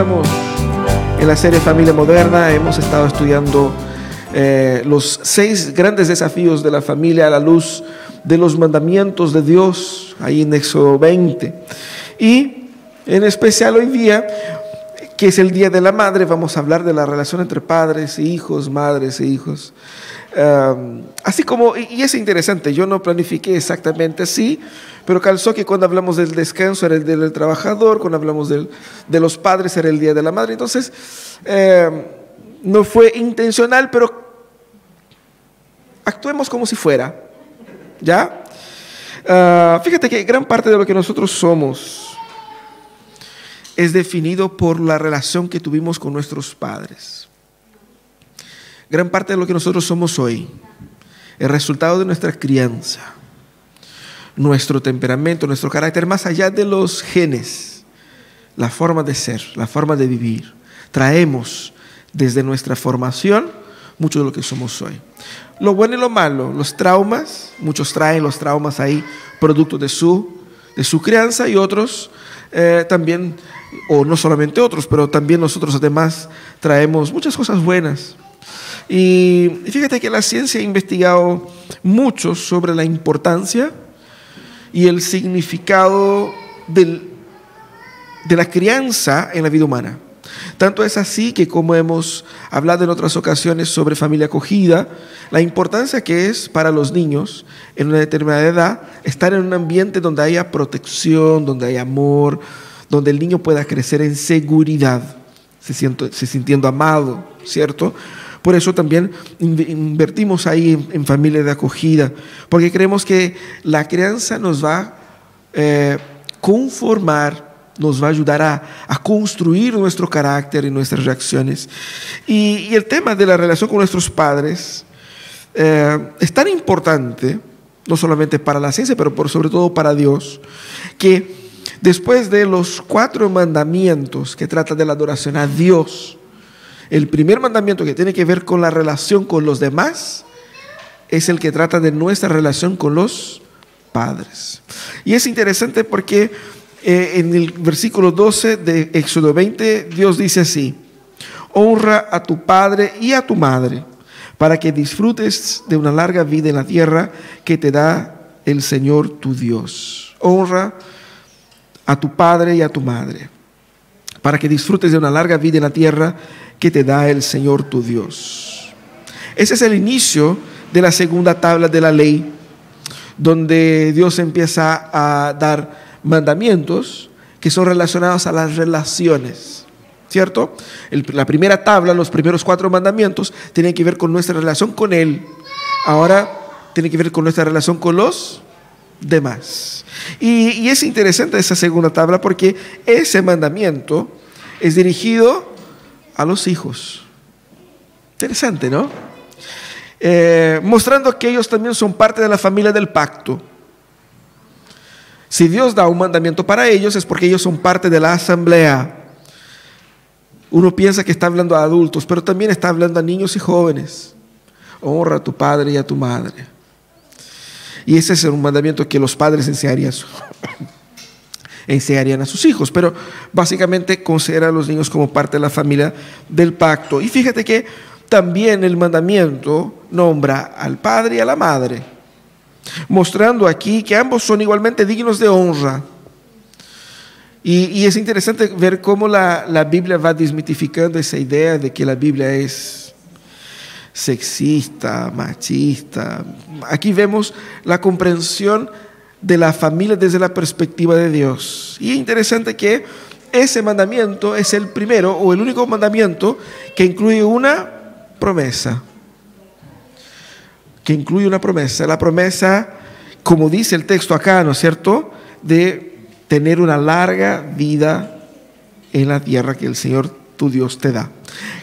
estamos en la serie Familia Moderna. Hemos estado estudiando eh, los seis grandes desafíos de la familia a la luz de los mandamientos de Dios, ahí en Éxodo 20. Y en especial hoy día, que es el Día de la Madre, vamos a hablar de la relación entre padres e hijos, madres e hijos. así como, y es interesante, yo no planifiqué exactamente así, pero calzó que cuando hablamos del descanso era el día del trabajador, cuando hablamos de los padres era el día de la madre. Entonces, eh, no fue intencional, pero actuemos como si fuera. ¿Ya? Ah, fíjate que gran parte de lo que nosotros somos es definido por la relación que tuvimos con nuestros padres. Gran parte de lo que nosotros somos hoy, el resultado de nuestra crianza nuestro temperamento, nuestro carácter, más allá de los genes, la forma de ser, la forma de vivir. Traemos desde nuestra formación mucho de lo que somos hoy. Lo bueno y lo malo, los traumas, muchos traen los traumas ahí, producto de su, de su crianza y otros eh, también, o no solamente otros, pero también nosotros además traemos muchas cosas buenas. Y fíjate que la ciencia ha investigado mucho sobre la importancia y el significado de la crianza en la vida humana. Tanto es así que como hemos hablado en otras ocasiones sobre familia acogida, la importancia que es para los niños en una determinada edad estar en un ambiente donde haya protección, donde haya amor, donde el niño pueda crecer en seguridad, se, se sintiendo amado, ¿cierto? Por eso también invertimos ahí en, familia de acogida, porque creemos que la crianza nos va a eh, conformar, nos va a ayudar a, construir nuestro carácter y nuestras reacciones. Y, el tema de la relación con nuestros padres eh, es tan importante, no solamente para la ciencia, pero sobre todo para Dios, que después de los cuatro mandamientos que tratan de la adoración a Dios, el primer mandamiento que tiene que ver con la relación con los demás es el que trata de nuestra relación con los padres. Y es interesante porque eh, en el versículo 12 de Éxodo 20 Dios dice así, honra a tu padre y a tu madre para que disfrutes de una larga vida en la tierra que te da el Señor tu Dios. Honra a tu padre y a tu madre para que disfrutes de una larga vida en la tierra que te da el Señor tu Dios. Ese es el inicio de la segunda tabla de la ley, donde Dios empieza a dar mandamientos que son relacionados a las relaciones. ¿Cierto? la primera tabla, los primeros cuatro mandamientos, tienen que ver con nuestra relación con Él. Ahora tiene que ver con nuestra relación con los demás. Y, es interesante esa segunda tabla porque ese mandamiento es dirigido a los hijos. Interesante, ¿no? Eh, mostrando que ellos también son parte de la familia del pacto. Si Dios da un mandamiento para ellos es porque ellos son parte de la asamblea. Uno piensa que está hablando a adultos, pero también está hablando a niños y jóvenes. Honra a tu padre y a tu madre. Y ese es un mandamiento que los padres enseñarían enseñarían a sus hijos, pero básicamente considera a los niños como parte de la familia del pacto. Y fíjate que también el mandamiento nombra al padre y a la madre, mostrando aquí que ambos son igualmente dignos de honra. Y, es interesante ver cómo la, la Biblia va desmitificando esa idea de que la Biblia es sexista, machista. Aquí vemos la comprensión de la familia desde la perspectiva de Dios. Y es interesante que ese mandamiento es el primero o el único mandamiento que incluye una promesa. Incluye una promesa. La promesa, como dice el texto acá, ¿no es cierto?, de tener una larga vida en la tierra que el Señor tu Dios te da.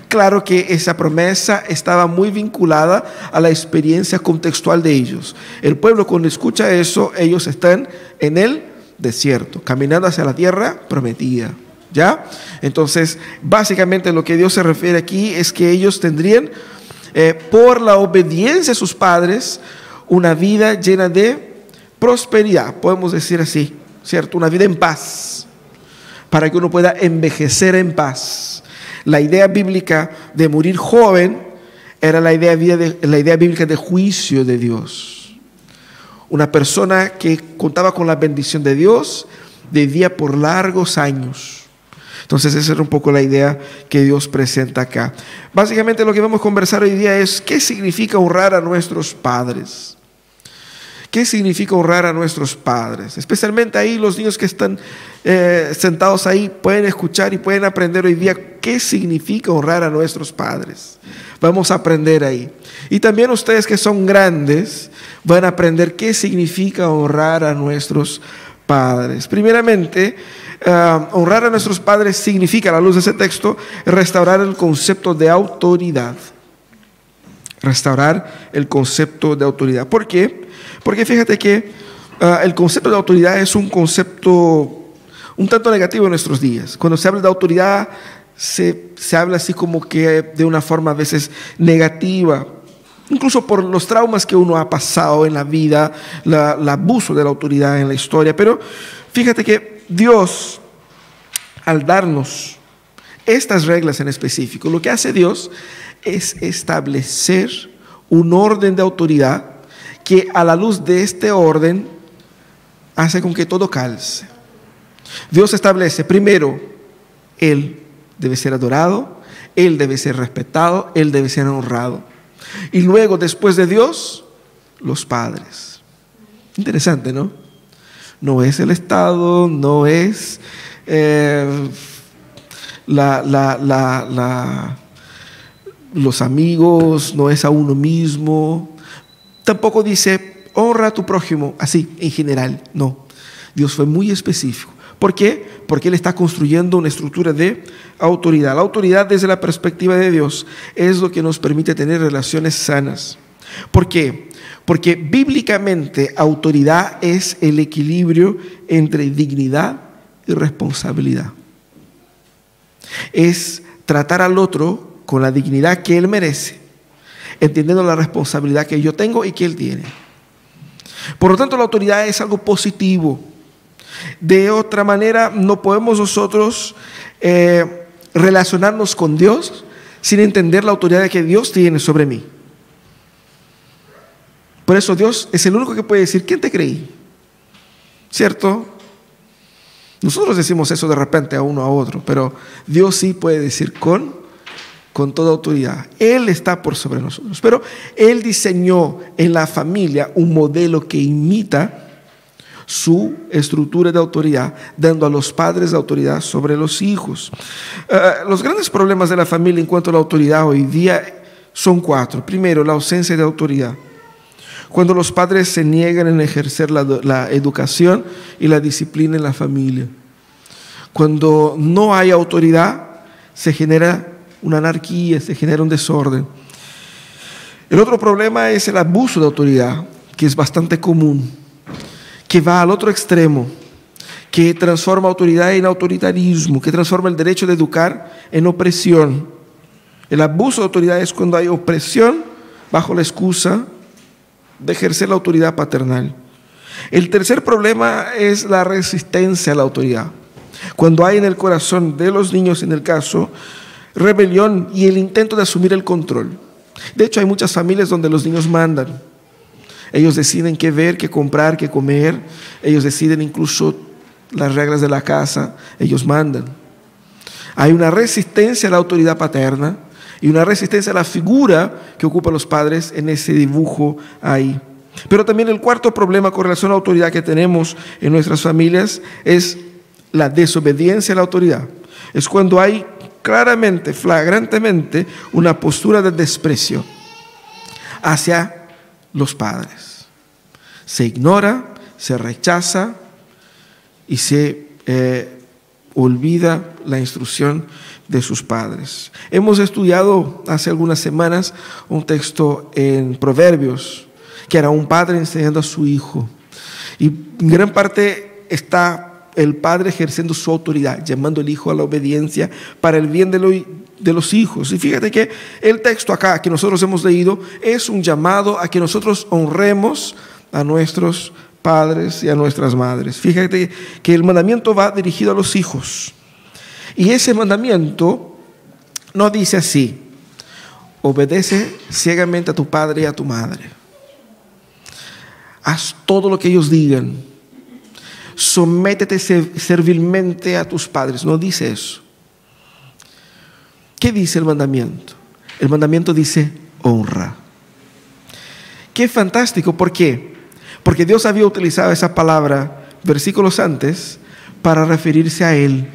Claro que esa promesa estaba muy vinculada a la experiencia contextual de ellos. El pueblo cuando escucha eso, ellos están en el desierto, caminando hacia la tierra prometida. ¿Ya? Entonces, básicamente lo que Dios se refiere aquí es que ellos tendrían, eh, por la obediencia a sus padres, una vida llena de prosperidad, podemos decir así, ¿cierto? Una vida en paz. para que uno pueda envejecer en paz. La idea bíblica de morir joven era la idea, la idea bíblica de juicio de Dios. Una persona que contaba con la bendición de Dios vivía por largos años. Entonces esa era un poco la idea que Dios presenta acá. Básicamente lo que vamos a conversar hoy día es qué significa honrar a nuestros padres. ¿Qué significa honrar a nuestros padres? Especialmente ahí los niños que están eh, sentados ahí pueden escuchar y pueden aprender hoy día qué significa honrar a nuestros padres. Vamos a aprender ahí. Y también ustedes que son grandes van a aprender qué significa honrar a nuestros padres. Primeramente, eh, honrar a nuestros padres significa, a la luz de ese texto, restaurar el concepto de autoridad. Restaurar el concepto de autoridad. ¿Por qué? Porque fíjate que ah, el concepto de autoridad es un concepto un tanto negativo en nuestros días. Cuando se habla de autoridad, se, habla así como que de una forma a veces negativa, incluso por los traumas que uno ha pasado en la vida, el abuso de la autoridad en la historia. Pero fíjate que Dios, al darnos estas reglas en específico, lo que hace Dios es establecer un orden de autoridad que a la luz de este orden hace con que todo calce. Dios establece, primero, Él debe ser adorado, Él debe ser respetado, Él debe ser honrado. Y luego, después de Dios, los padres. Interesante, ¿no? No es el Estado, no es eh, los amigos, no es a uno mismo, Tampoco dice, honra a tu prójimo, así, en general. No. Dios fue muy específico. ¿Por qué? Porque Él está construyendo una estructura de autoridad. La autoridad desde la perspectiva de Dios es lo que nos permite tener relaciones sanas. ¿Por qué? Porque bíblicamente autoridad es el equilibrio entre dignidad y responsabilidad. Es tratar al otro con la dignidad que él merece entendiendo la responsabilidad que yo tengo y que Él tiene. Por lo tanto, la autoridad es algo positivo. De otra manera, no podemos nosotros eh, relacionarnos con Dios sin entender la autoridad que Dios tiene sobre mí. Por eso Dios es el único que puede decir, ¿quién te creí? ¿Cierto? Nosotros decimos eso de repente a uno a otro, pero Dios sí puede decir con con toda autoridad. Él está por sobre nosotros. Pero Él diseñó en la familia un modelo que imita su estructura de autoridad, dando a los padres autoridad sobre los hijos. Eh, los grandes problemas de la familia en cuanto a la autoridad hoy día son cuatro. Primero, la ausencia de autoridad. Cuando los padres se niegan en ejercer la, la educación y la disciplina en la familia. Cuando no hay autoridad, se genera una anarquía, se genera un desorden. El otro problema es el abuso de autoridad, que es bastante común, que va al otro extremo, que transforma autoridad en autoritarismo, que transforma el derecho de educar en opresión. El abuso de autoridad es cuando hay opresión bajo la excusa de ejercer la autoridad paternal. El tercer problema es la resistencia a la autoridad. Cuando hay en el corazón de los niños, en el caso, rebelión y el intento de asumir el control. De hecho, hay muchas familias donde los niños mandan. Ellos deciden qué ver, qué comprar, qué comer. Ellos deciden incluso las reglas de la casa. Ellos mandan. Hay una resistencia a la autoridad paterna y una resistencia a la figura que ocupan los padres en ese dibujo ahí. Pero también el cuarto problema con relación a la autoridad que tenemos en nuestras familias es la desobediencia a la autoridad. Es cuando hay claramente, flagrantemente, una postura de desprecio hacia los padres. Se ignora, se rechaza y se eh, olvida la instrucción de sus padres. Hemos estudiado hace algunas semanas un texto en Proverbios que era un padre enseñando a su hijo. Y en gran parte está el padre ejerciendo su autoridad, llamando al hijo a la obediencia para el bien de, de, los hijos. Y fíjate que el texto acá que nosotros hemos leído es un llamado a que nosotros honremos a nuestros padres y a nuestras madres. Fíjate que el mandamiento va dirigido a los hijos. Y ese mandamiento no dice así, obedece ciegamente a tu padre y a tu madre. Haz todo lo que ellos digan. Sométete servilmente a tus padres. No dice eso. ¿Qué dice el mandamiento? El mandamiento dice honra. Qué fantástico. ¿Por qué? Porque Dios había utilizado esa palabra versículos antes para referirse a Él.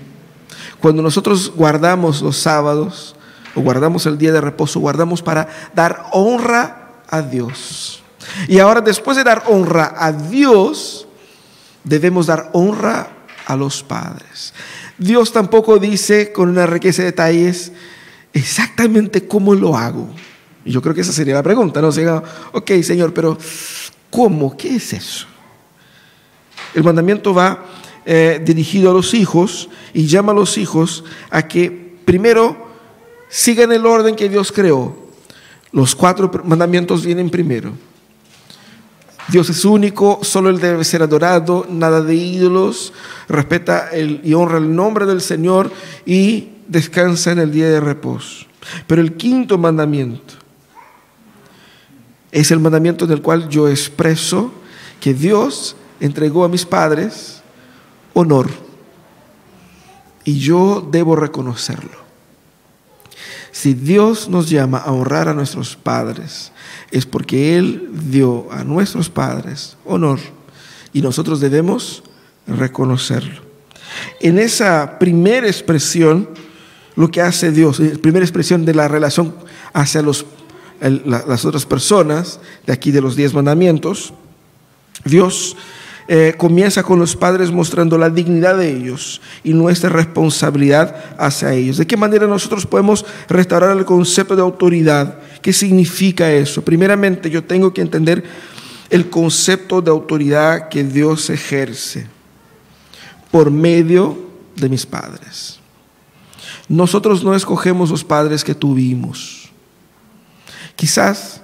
Cuando nosotros guardamos los sábados o guardamos el día de reposo, guardamos para dar honra a Dios. Y ahora después de dar honra a Dios, debemos dar honra a los padres. Dios tampoco dice con una riqueza de detalles exactamente cómo lo hago. Y yo creo que esa sería la pregunta, ¿no? O ok, Señor, pero ¿cómo? ¿Qué es eso? El mandamiento va eh, dirigido a los hijos y llama a los hijos a que primero sigan el orden que Dios creó. Los cuatro mandamientos vienen primero. Dios es único, solo Él debe ser adorado, nada de ídolos, respeta y honra el nombre del Señor y descansa en el día de reposo. Pero el quinto mandamiento es el mandamiento del cual yo expreso que Dios entregó a mis padres honor y yo debo reconocerlo. Si Dios nos llama a honrar a nuestros padres, es porque Él dio a nuestros padres honor y nosotros debemos reconocerlo. En esa primera expresión, lo que hace Dios, primera expresión de la relación hacia los, las otras personas, de aquí de los diez mandamientos, Dios eh, comienza con los padres mostrando la dignidad de ellos y nuestra responsabilidad hacia ellos. ¿De qué manera nosotros podemos restaurar el concepto de autoridad? ¿Qué significa eso? Primeramente, yo tengo que entender el concepto de autoridad que Dios ejerce por medio de mis padres. Nosotros no escogemos los padres que tuvimos. Quizás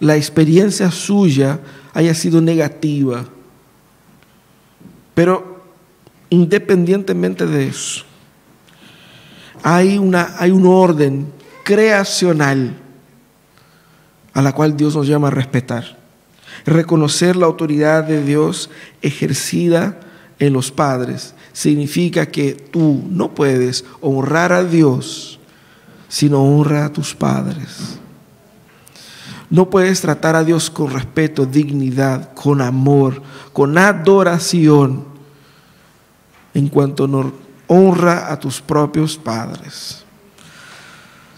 la experiencia suya haya sido negativa, pero independientemente de eso, hay, una, hay un orden creacional a la cual Dios nos llama a respetar. Reconocer la autoridad de Dios ejercida en los padres significa que tú no puedes honrar a Dios si no honra a tus padres. No puedes tratar a Dios con respeto, dignidad, con amor, con adoración, en cuanto honra a tus propios padres.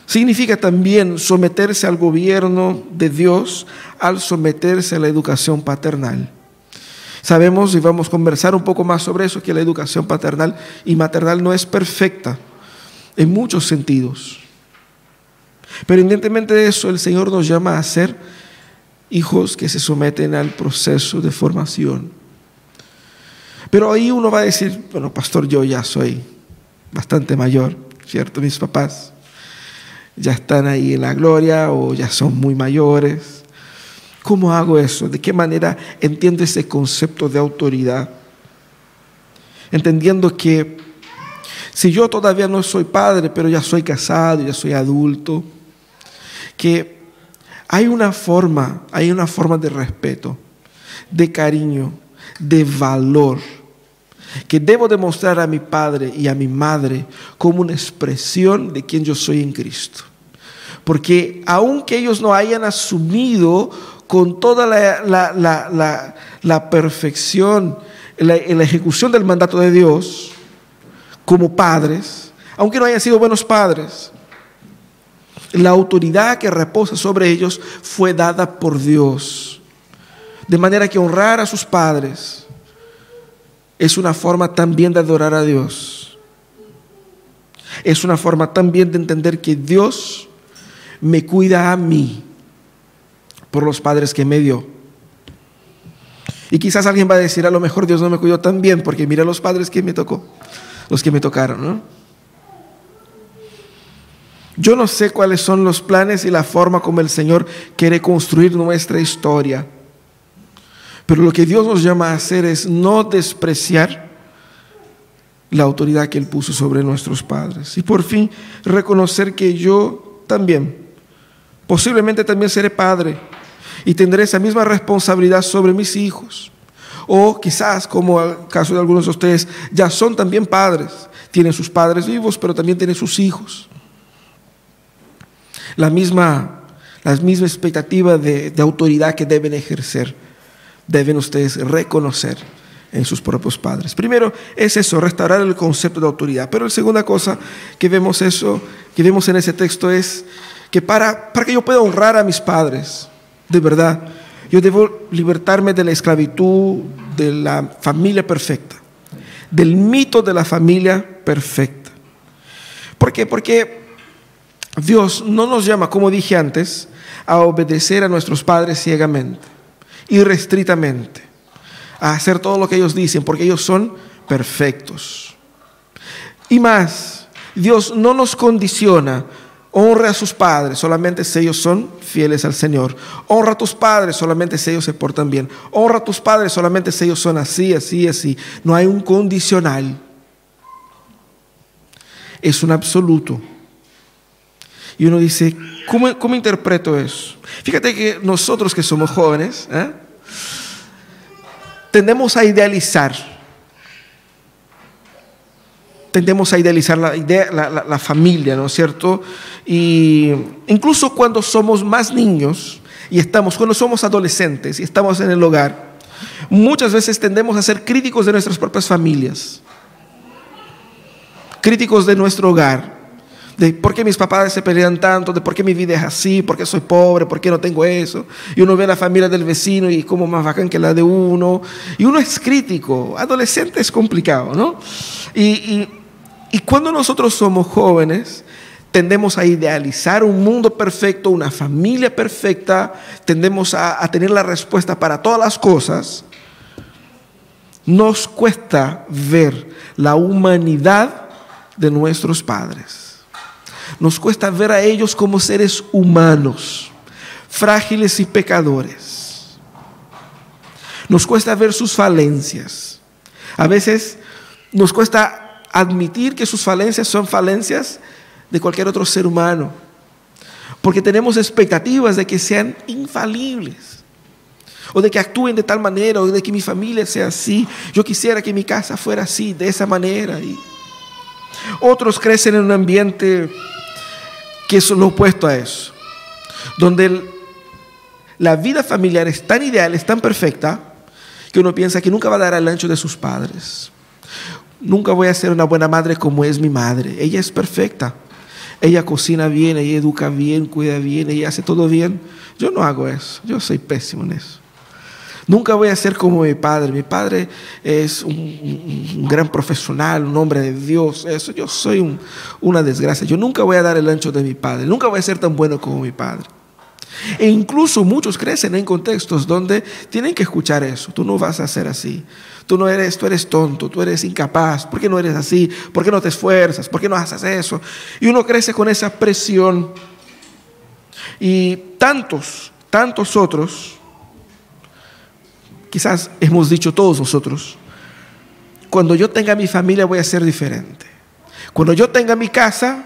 Significa también someterse al gobierno de Dios al someterse a la educación paternal. Sabemos y vamos a conversar un poco más sobre eso, que la educación paternal y maternal no es perfecta en muchos sentidos. Pero independientemente de eso, el Señor nos llama a ser hijos que se someten al proceso de formación. Pero ahí uno va a decir, bueno, pastor, yo ya soy bastante mayor, ¿cierto? Mis papás ya están ahí en la gloria o ya son muy mayores. ¿Cómo hago eso? ¿De qué manera entiendo ese concepto de autoridad? Entendiendo que si yo todavía no soy padre, pero ya soy casado, ya soy adulto, que hay una forma, hay una forma de respeto, de cariño, de valor, que debo demostrar a mi padre y a mi madre como una expresión de quien yo soy en Cristo. Porque aunque ellos no hayan asumido con toda la, perfección, la, la ejecución del mandato de Dios, como padres, aunque no hayan sido buenos padres, la autoridad que reposa sobre ellos fue dada por Dios. De manera que honrar a sus padres es una forma también de adorar a Dios. Es una forma también de entender que Dios me cuida a mí por los padres que me dio. Y quizás alguien va a decir, a lo mejor Dios no me cuidó tan bien porque mira los padres que me tocó, los que me tocaron, Yo no sé cuáles son los planes y la forma como el Señor quiere construir nuestra historia. Pero lo que Dios nos llama a hacer es no despreciar la autoridad que Él puso sobre nuestros padres. Y por fin reconocer que yo también, posiblemente también seré padre y tendré esa misma responsabilidad sobre mis hijos. O quizás, como el caso de algunos de ustedes, ya son también padres. Tienen sus padres vivos, pero también tienen sus hijos. La misma, la misma expectativa de, de autoridad que deben ejercer, deben ustedes reconocer en sus propios padres. Primero es eso, restaurar el concepto de autoridad. Pero la segunda cosa que vemos eso, que vemos en ese texto es que para, para que yo pueda honrar a mis padres, de verdad, yo debo libertarme de la esclavitud de la familia perfecta, del mito de la familia perfecta. ¿Por qué? Porque Dios no nos llama, como dije antes, a obedecer a nuestros padres ciegamente, irrestritamente a hacer todo lo que ellos dicen, porque ellos son perfectos. Y más, Dios no nos condiciona, honra a sus padres solamente si ellos son fieles al Señor. Honra a tus padres solamente si ellos se portan bien. Honra a tus padres solamente si ellos son así, así, así. No hay un condicional. Es un absoluto. Y uno dice, ¿cómo, interpreto eso? Fíjate que nosotros que somos jóvenes, ¿eh? tendemos a idealizar. Tendemos a idealizar la, idea, la, familia, ¿no es cierto? Y incluso cuando somos más niños y estamos, cuando somos adolescentes y estamos en el hogar, muchas veces tendemos a ser críticos de nuestras propias familias, críticos de nuestro hogar, de por qué mis papás se pelean tanto, de por qué mi vida es así, por qué soy pobre, por qué no tengo eso. Y uno ve la familia del vecino y como más bacán que la de uno. Y uno es crítico. Adolescente es complicado, ¿no? Y, cuando nosotros somos jóvenes, tendemos a idealizar un mundo perfecto, una familia perfecta, tendemos a, a tener la respuesta para todas las cosas. Nos cuesta ver la humanidad de nuestros padres. Nos cuesta ver a ellos como seres humanos, frágiles y pecadores. Nos cuesta ver sus falencias. A veces nos cuesta admitir que sus falencias son falencias de cualquier otro ser humano, porque tenemos expectativas de que sean infalibles, o de que actúen de tal manera, o de que mi familia sea así. Yo quisiera que mi casa fuera así, de esa manera. Y otros crecen en un ambiente que es lo opuesto a eso, donde la vida familiar es tan ideal, es tan perfecta, que uno piensa que nunca va a dar al ancho de sus padres. Nunca voy a ser una buena madre como es mi madre. Ella es perfecta. Ella cocina bien, ella educa bien, cuida bien, ella hace todo bien. Yo no hago eso. Yo soy pésimo en eso. Nunca voy a ser como mi padre. Mi padre es un, gran profesional, un hombre de Dios. Eso, yo soy una desgracia. Yo nunca voy a dar el ancho de mi padre. Nunca voy a ser tan bueno como mi padre. E incluso muchos crecen en contextos donde tienen que escuchar eso. Tú no vas a ser así. Tú no eres, tú eres tonto, tú eres incapaz. ¿Por qué no eres así? ¿Por qué no te esfuerzas? ¿Por qué no haces eso? Y uno crece con esa presión. Y tantos, tantos otros quizás hemos dicho todos nosotros, cuando yo tenga mi familia voy a ser diferente. Cuando yo tenga mi casa,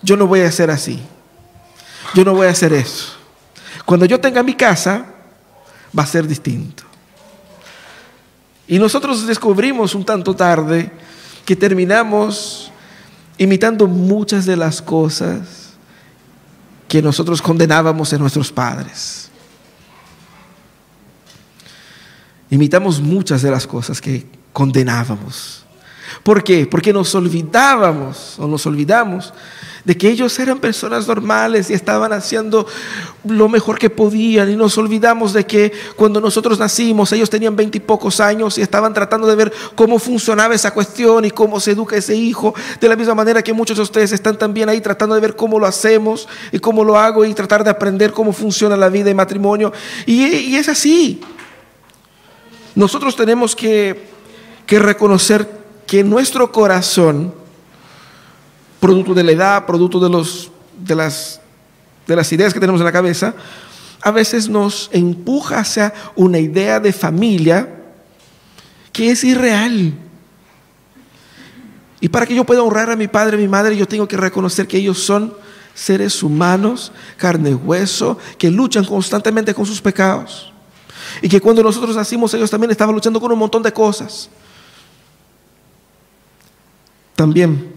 yo no voy a ser así. Yo no voy a hacer eso. Cuando yo tenga mi casa, va a ser distinto. Y nosotros descubrimos un tanto tarde que terminamos imitando muchas de las cosas que nosotros condenábamos en nuestros padres. Imitamos muchas de las cosas que condenábamos. ¿Por qué? Porque nos olvidábamos o nos olvidamos de que ellos eran personas normales y estaban haciendo lo mejor que podían y nos olvidamos de que cuando nosotros nacimos ellos tenían veintipocos años y estaban tratando de ver cómo funcionaba esa cuestión y cómo se educa ese hijo, de la misma manera que muchos de ustedes están también ahí tratando de ver cómo lo hacemos y cómo lo hago y tratar de aprender cómo funciona la vida y matrimonio. Y es así. Nosotros tenemos que, reconocer que nuestro corazón, producto de la edad, producto de, los, de, las, de las ideas que tenemos en la cabeza, a veces nos empuja hacia una idea de familia que es irreal. Y para que yo pueda honrar a mi padre y mi madre, yo tengo que reconocer que ellos son seres humanos, carne y hueso, que luchan constantemente con sus pecados. Y que cuando nosotros nacimos, ellos también estaban luchando con un montón de cosas. También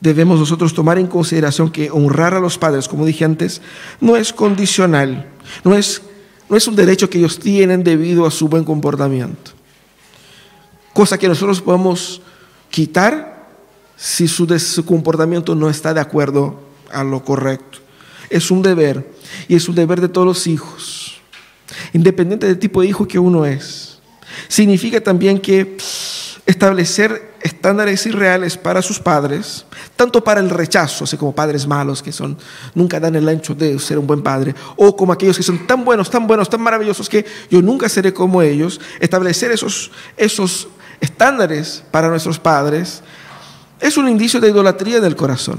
debemos nosotros tomar en consideración que honrar a los padres, como dije antes, no es condicional, no es, no es un derecho que ellos tienen debido a su buen comportamiento. Cosa que nosotros podemos quitar si su, su comportamiento no está de acuerdo a lo correcto. Es un deber y es un deber de todos los hijos, independiente del tipo de hijo que uno es. Significa también que establecer estándares irreales para sus padres, tanto para el rechazo, así como padres malos que son nunca dan el ancho de ser un buen padre, o como aquellos que son tan buenos, tan buenos, tan maravillosos que yo nunca seré como ellos, establecer esos, esos estándares para nuestros padres es un indicio de idolatría del corazón.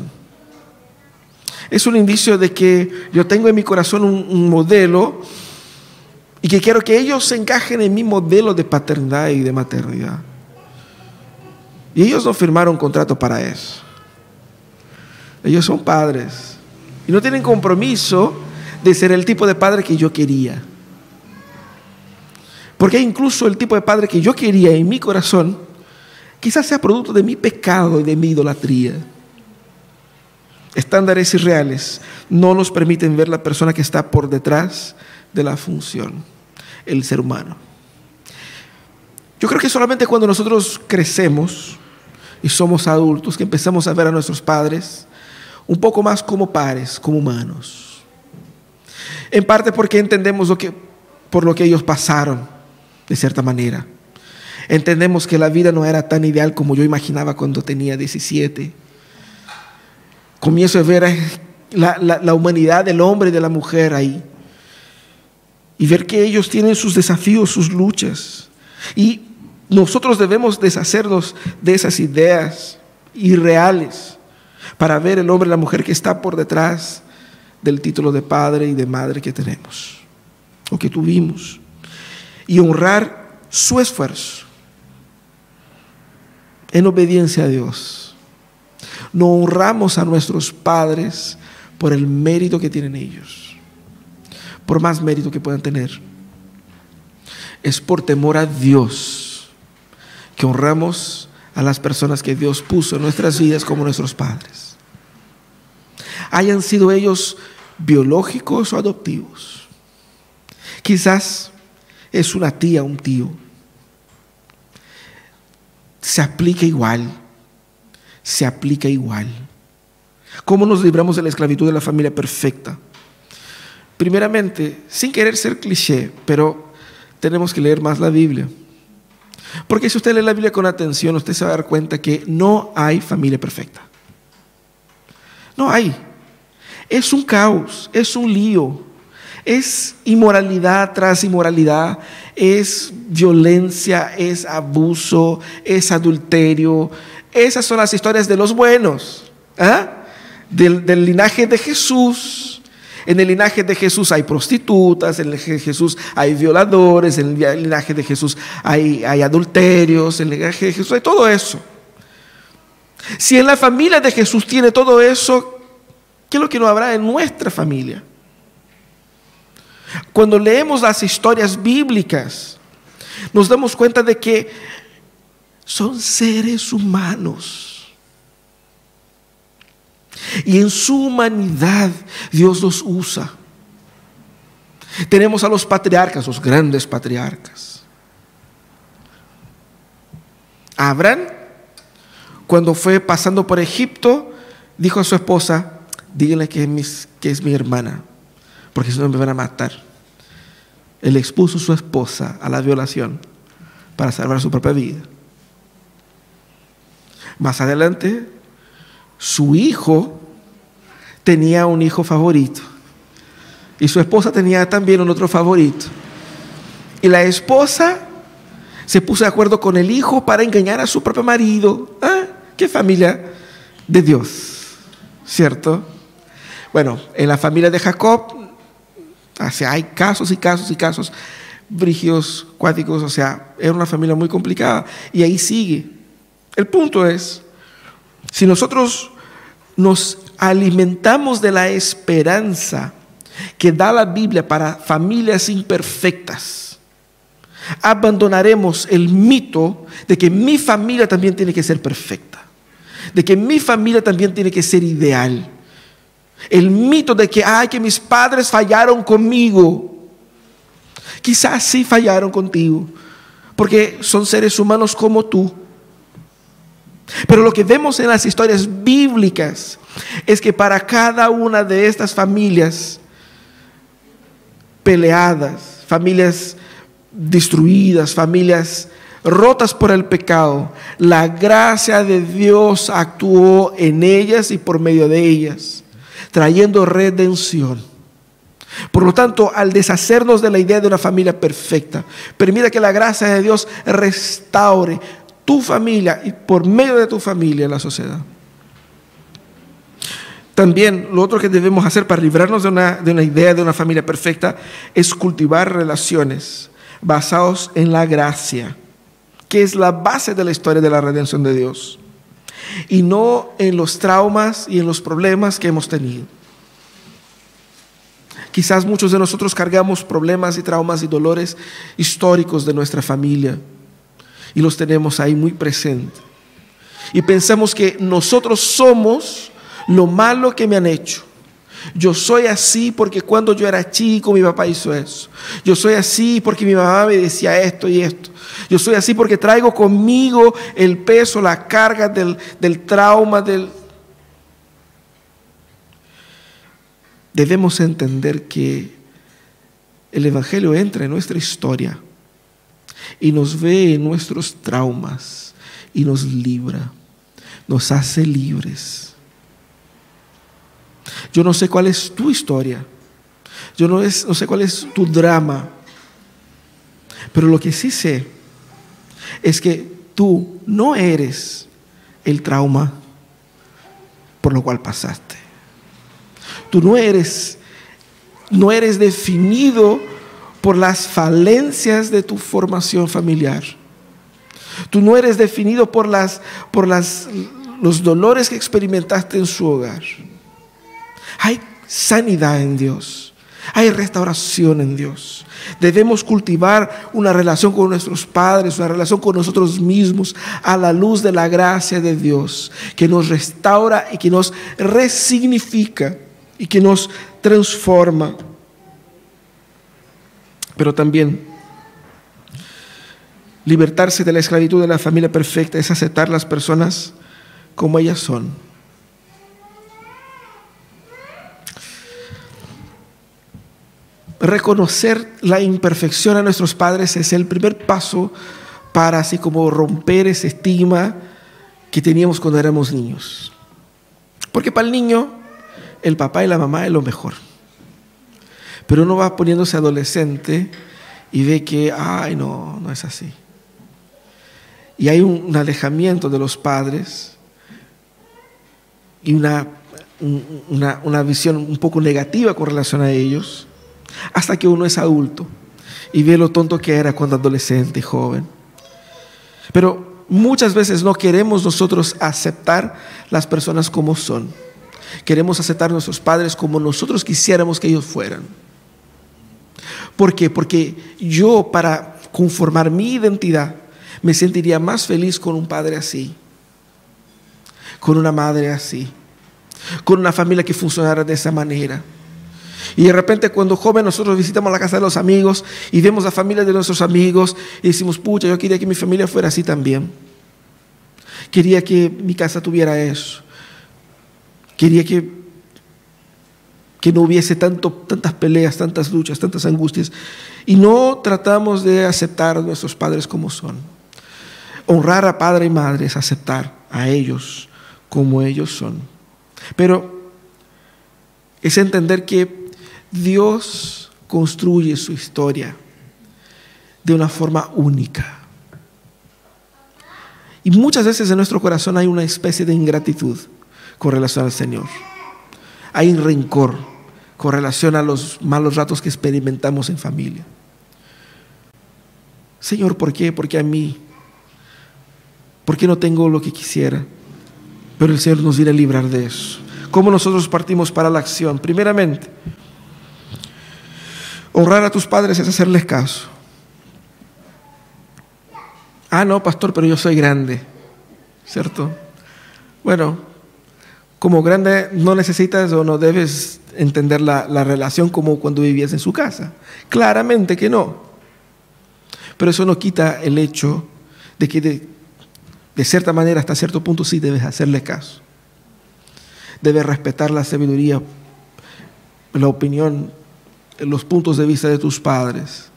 Es un indicio de que yo tengo en mi corazón un, un modelo y que quiero que ellos se encajen en mi modelo de paternidad y de maternidad. Y ellos no firmaron contrato para eso. Ellos son padres. Y no tienen compromiso de ser el tipo de padre que yo quería. Porque incluso el tipo de padre que yo quería en mi corazón, quizás sea producto de mi pecado y de mi idolatría. Estándares irreales no nos permiten ver la persona que está por detrás de la función, el ser humano. Yo creo que solamente cuando nosotros crecemos, y somos adultos que empezamos a ver a nuestros padres un poco más como pares, como humanos. En parte porque entendemos lo que, por lo que ellos pasaron, de cierta manera. Entendemos que la vida no era tan ideal como yo imaginaba cuando tenía 17. Comienzo a ver la, la, la humanidad del hombre y de la mujer ahí. Y ver que ellos tienen sus desafíos, sus luchas. Y nosotros debemos deshacernos de esas ideas irreales para ver el hombre y la mujer que está por detrás del título de padre y de madre que tenemos o que tuvimos y honrar su esfuerzo en obediencia a Dios. No honramos a nuestros padres por el mérito que tienen ellos, por más mérito que puedan tener. Es por temor a Dios que honramos a las personas que Dios puso en nuestras vidas como nuestros padres. Hayan sido ellos biológicos o adoptivos. Quizás es una tía, un tío. Se aplica igual. Se aplica igual. ¿Cómo nos libramos de la esclavitud de la familia perfecta? Primeramente, sin querer ser cliché, pero tenemos que leer más la Biblia. Porque si usted lee la Biblia con atención, usted se va a dar cuenta que no hay familia perfecta. No hay. Es un caos, es un lío, es inmoralidad tras inmoralidad, es violencia, es abuso, es adulterio. Esas son las historias de los buenos, ¿ah? del, del linaje de Jesús. En el linaje de Jesús hay prostitutas, en el linaje de Jesús hay violadores, en el linaje de Jesús hay, adulterios, en el linaje de Jesús hay todo eso. Si en la familia de Jesús tiene todo eso, ¿qué es lo que no habrá en nuestra familia? Cuando leemos las historias bíblicas, nos damos cuenta de que son seres humanos y en su humanidad Dios los usa. Tenemos a los patriarcas, los grandes patriarcas. Abraham, cuando fue pasando por Egipto, dijo a su esposa, díganle que es, que es mi hermana, porque si no me van a matar. Él expuso a su esposa a la violación para salvar su propia vida. Más adelante, su hijo tenía un hijo favorito. Y su esposa tenía también un otro favorito. Y la esposa se puso de acuerdo con el hijo para engañar a su propio marido. ¿Ah? ¿Qué familia de Dios? ¿Cierto? Bueno, en la familia de Jacob hay casos y casos y casos brígidos, cuáticos, o sea, era una familia muy complicada. Y ahí sigue. El punto es, Si nosotros nos alimentamos de la esperanza que da la Biblia para familias imperfectas, abandonaremos el mito de que mi familia también tiene que ser perfecta, de que mi familia también tiene que ser ideal. El mito de que, ay, que mis padres fallaron conmigo. Quizás sí fallaron contigo, porque son seres humanos como tú. Pero lo que vemos en las historias bíblicas es que para cada una de estas familias peleadas, familias destruidas, familias rotas por el pecado, la gracia de Dios actuó en ellas y por medio de ellas, trayendo redención. Por lo tanto, al deshacernos de la idea de una familia perfecta, permita que la gracia de Dios restaure tu familia y por medio de tu familia la sociedad. También lo otro que debemos hacer para librarnos de una, de una idea de una familia perfecta es cultivar relaciones basados en la gracia, que es la base de la historia de la redención de Dios, y no en los traumas y en los problemas que hemos tenido. Quizás muchos de nosotros cargamos problemas y traumas y dolores históricos de nuestra familia y los tenemos ahí muy presentes. Y pensamos que nosotros somos lo malo que me han hecho. Yo soy así porque cuando yo era chico mi papá hizo eso. Yo soy así porque mi mamá me decía esto y esto. Yo soy así porque traigo conmigo el peso, la carga del, del trauma, del... Debemos entender que el Evangelio entra en nuestra historia y nos ve en nuestros traumas y nos libra, nos hace libres. Yo no sé cuál es tu historia, yo no, es, no sé cuál es tu drama, pero lo que sí sé es que tú no eres el trauma por lo cual pasaste. Tú no eres, no eres definido por las falencias de tu formación familiar. Tú no eres definido por, las, por las, los dolores que experimentaste en su hogar. Hay sanidad en Dios. Hay restauración en Dios. Debemos cultivar una relación con nuestros padres, una relación con nosotros mismos a la luz de la gracia de Dios, que nos restaura y que nos resignifica y que nos transforma pero también libertarse de la esclavitud de la familia perfecta es aceptar las personas como ellas son. Reconocer la imperfección a nuestros padres es el primer paso para así como romper ese estigma que teníamos cuando éramos niños. Porque para el niño el papá y la mamá es lo mejor. Pero uno va poniéndose adolescente y ve que, ay, no, no es así. Y hay un, alejamiento de los padres y una, una, una visión un poco negativa con relación a ellos, hasta que uno es adulto y ve lo tonto que era cuando adolescente y joven. Pero muchas veces no queremos nosotros aceptar las personas como son. Queremos aceptar a nuestros padres como nosotros quisiéramos que ellos fueran. ¿Por qué? Porque yo para conformar mi identidad me sentiría más feliz con un padre así, con una madre así, con una familia que funcionara de esa manera. Y de repente cuando joven nosotros visitamos la casa de los amigos y vemos la familia de nuestros amigos y decimos, pucha, yo quería que mi familia fuera así también. Quería que mi casa tuviera eso. Quería que que no hubiese tanto, tantas peleas, tantas luchas, tantas angustias. Y no tratamos de aceptar a nuestros padres como son. Honrar a padre y madre es aceptar a ellos como ellos son. Pero es entender que Dios construye su historia de una forma única. Y muchas veces en nuestro corazón hay una especie de ingratitud con relación al Señor hay rencor con relación a los malos ratos que experimentamos en familia. Señor, ¿por qué? ¿Por qué a mí? ¿Por qué no tengo lo que quisiera? Pero el Señor nos viene a librar de eso. ¿Cómo nosotros partimos para la acción? Primeramente, honrar a tus padres es hacerles caso. Ah, no, pastor, pero yo soy grande, ¿cierto? Bueno, como grande no necesitas o no debes entender la, la relación como cuando vivías en su casa. Claramente que no. Pero eso no quita el hecho de que de, de cierta manera, hasta cierto punto, sí debes hacerle caso. Debes respetar la sabiduría, la opinión, los puntos de vista de tus padres.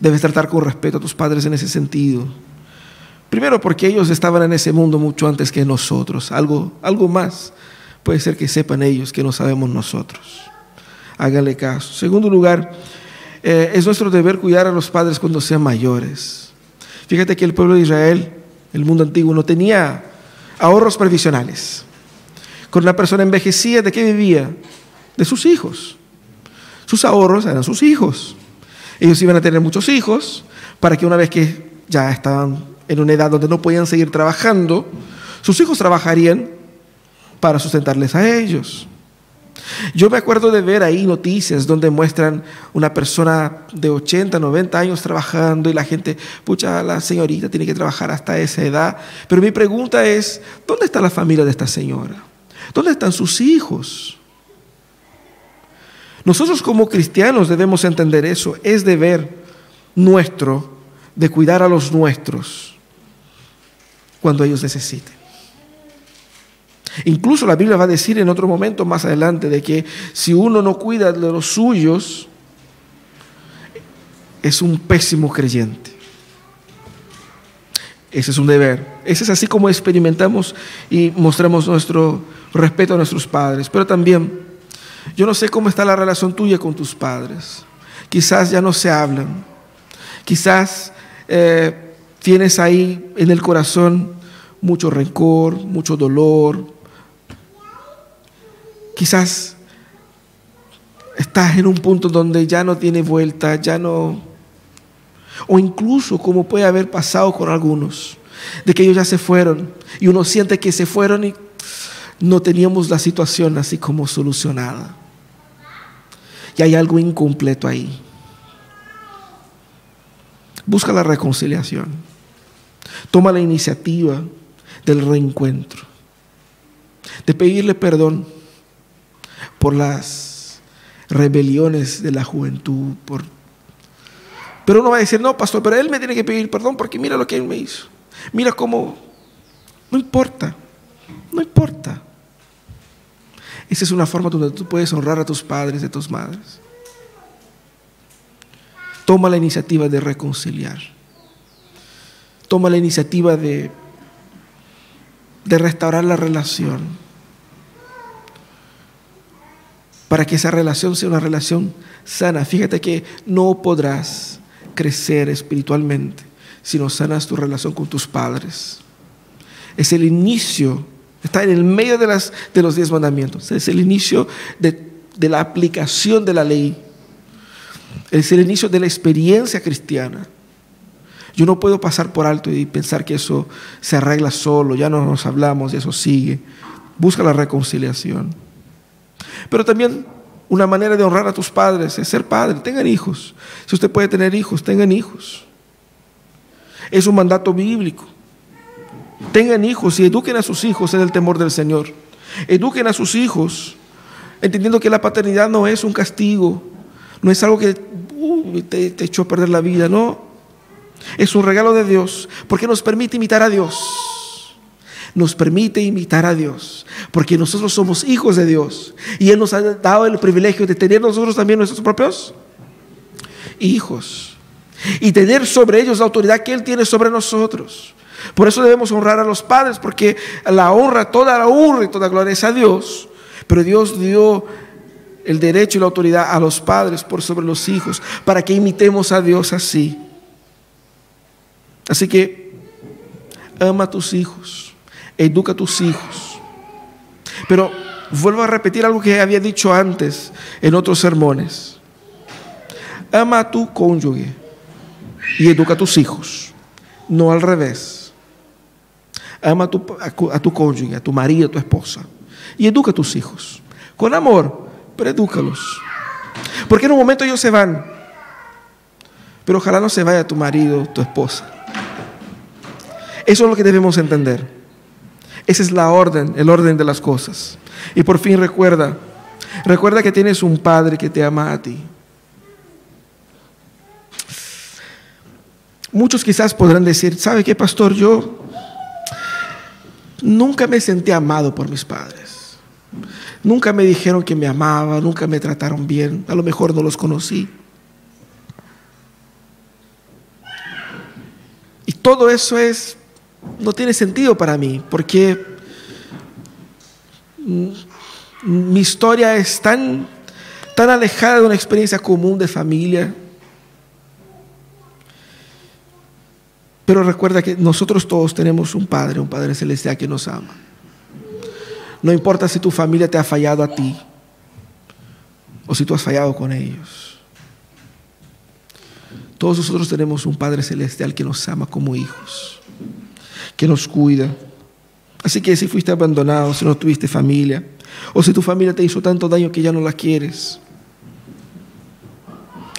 Debes tratar con respeto a tus padres en ese sentido. Primero porque ellos estaban en ese mundo mucho antes que nosotros. Algo, algo más puede ser que sepan ellos que no sabemos nosotros. Hágale caso. Segundo lugar, eh, es nuestro deber cuidar a los padres cuando sean mayores. Fíjate que el pueblo de Israel, el mundo antiguo, no tenía ahorros previsionales. Cuando una persona envejecía, ¿de qué vivía? De sus hijos. Sus ahorros eran sus hijos. Ellos iban a tener muchos hijos para que una vez que ya estaban en una edad donde no podían seguir trabajando, sus hijos trabajarían para sustentarles a ellos. Yo me acuerdo de ver ahí noticias donde muestran una persona de 80, 90 años trabajando y la gente, pucha, la señorita tiene que trabajar hasta esa edad. Pero mi pregunta es, ¿dónde está la familia de esta señora? ¿Dónde están sus hijos? Nosotros como cristianos debemos entender eso. Es deber nuestro de cuidar a los nuestros cuando ellos necesiten. Incluso la Biblia va a decir en otro momento más adelante de que si uno no cuida de los suyos, es un pésimo creyente. Ese es un deber. Ese es así como experimentamos y mostramos nuestro respeto a nuestros padres. Pero también, yo no sé cómo está la relación tuya con tus padres. Quizás ya no se hablan. Quizás eh, tienes ahí en el corazón mucho rencor, mucho dolor. Quizás estás en un punto donde ya no tiene vuelta, ya no... O incluso como puede haber pasado con algunos, de que ellos ya se fueron y uno siente que se fueron y no teníamos la situación así como solucionada. Y hay algo incompleto ahí. Busca la reconciliación. Toma la iniciativa del reencuentro. De pedirle perdón por las rebeliones de la juventud. Por... Pero uno va a decir, no, pastor, pero él me tiene que pedir perdón porque mira lo que él me hizo. Mira cómo... No importa. No importa. Esa es una forma donde tú puedes honrar a tus padres a tus madres. Toma la iniciativa de reconciliar. Toma la iniciativa de, de restaurar la relación. Para que esa relación sea una relación sana. Fíjate que no podrás crecer espiritualmente si no sanas tu relación con tus padres. Es el inicio, está en el medio de, las, de los diez mandamientos. Es el inicio de, de la aplicación de la ley es el inicio de la experiencia cristiana. Yo no puedo pasar por alto y pensar que eso se arregla solo, ya no nos hablamos y eso sigue. Busca la reconciliación. Pero también una manera de honrar a tus padres es ser padre. Tengan hijos. Si usted puede tener hijos, tengan hijos. Es un mandato bíblico. Tengan hijos y eduquen a sus hijos en el temor del Señor. Eduquen a sus hijos entendiendo que la paternidad no es un castigo, no es algo que uh, te, te echó a perder la vida, no. Es un regalo de Dios porque nos permite imitar a Dios. Nos permite imitar a Dios porque nosotros somos hijos de Dios y Él nos ha dado el privilegio de tener nosotros también nuestros propios hijos y tener sobre ellos la autoridad que Él tiene sobre nosotros. Por eso debemos honrar a los padres porque la honra, toda la honra y toda gloria es a Dios. Pero Dios dio el derecho y la autoridad a los padres por sobre los hijos, para que imitemos a Dios así. Así que ama a tus hijos, educa a tus hijos. Pero vuelvo a repetir algo que había dicho antes en otros sermones. Ama a tu cónyuge y educa a tus hijos, no al revés. Ama a tu, a, tu cónyuge, a tu marido, a tu esposa. Y educa a tus hijos. Con amor, pero edúcalos. Porque en un momento ellos se van. Pero ojalá no se vaya tu marido, tu esposa. Eso es lo que debemos entender. Esa es la orden, el orden de las cosas. Y por fin recuerda, recuerda que tienes un Padre que te ama a ti. Muchos quizás podrán decir, ¿sabe qué, pastor? Yo nunca me sentí amado por mis padres. Nunca me dijeron que me amaban, nunca me trataron bien. A lo mejor no los conocí. Y todo eso es, no tiene sentido para mí, porque mi historia es tan, tan alejada de una experiencia común de familia Pero recuerda que nosotros todos tenemos un Padre, un Padre celestial que nos ama. No importa si tu familia te ha fallado a ti o si tú has fallado con ellos. Todos nosotros tenemos un Padre celestial que nos ama como hijos, que nos cuida. Así que si fuiste abandonado, si no tuviste familia, o si tu familia te hizo tanto daño que ya no la quieres,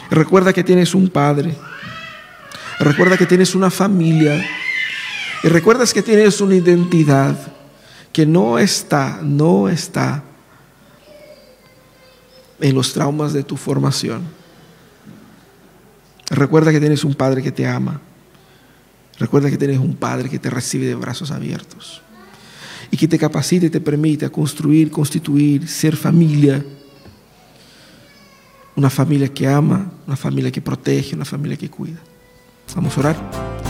recuerda que tienes un Padre Recuerda que tienes una familia. Y recuerdas que tienes una identidad que no está, no está en los traumas de tu formación. Recuerda que tienes un padre que te ama. Recuerda que tienes un padre que te recibe de brazos abiertos y que te capacita y te permite a construir, constituir, ser familia. Una familia que ama, una familia que protege, una familia que cuida. Vamos a orar.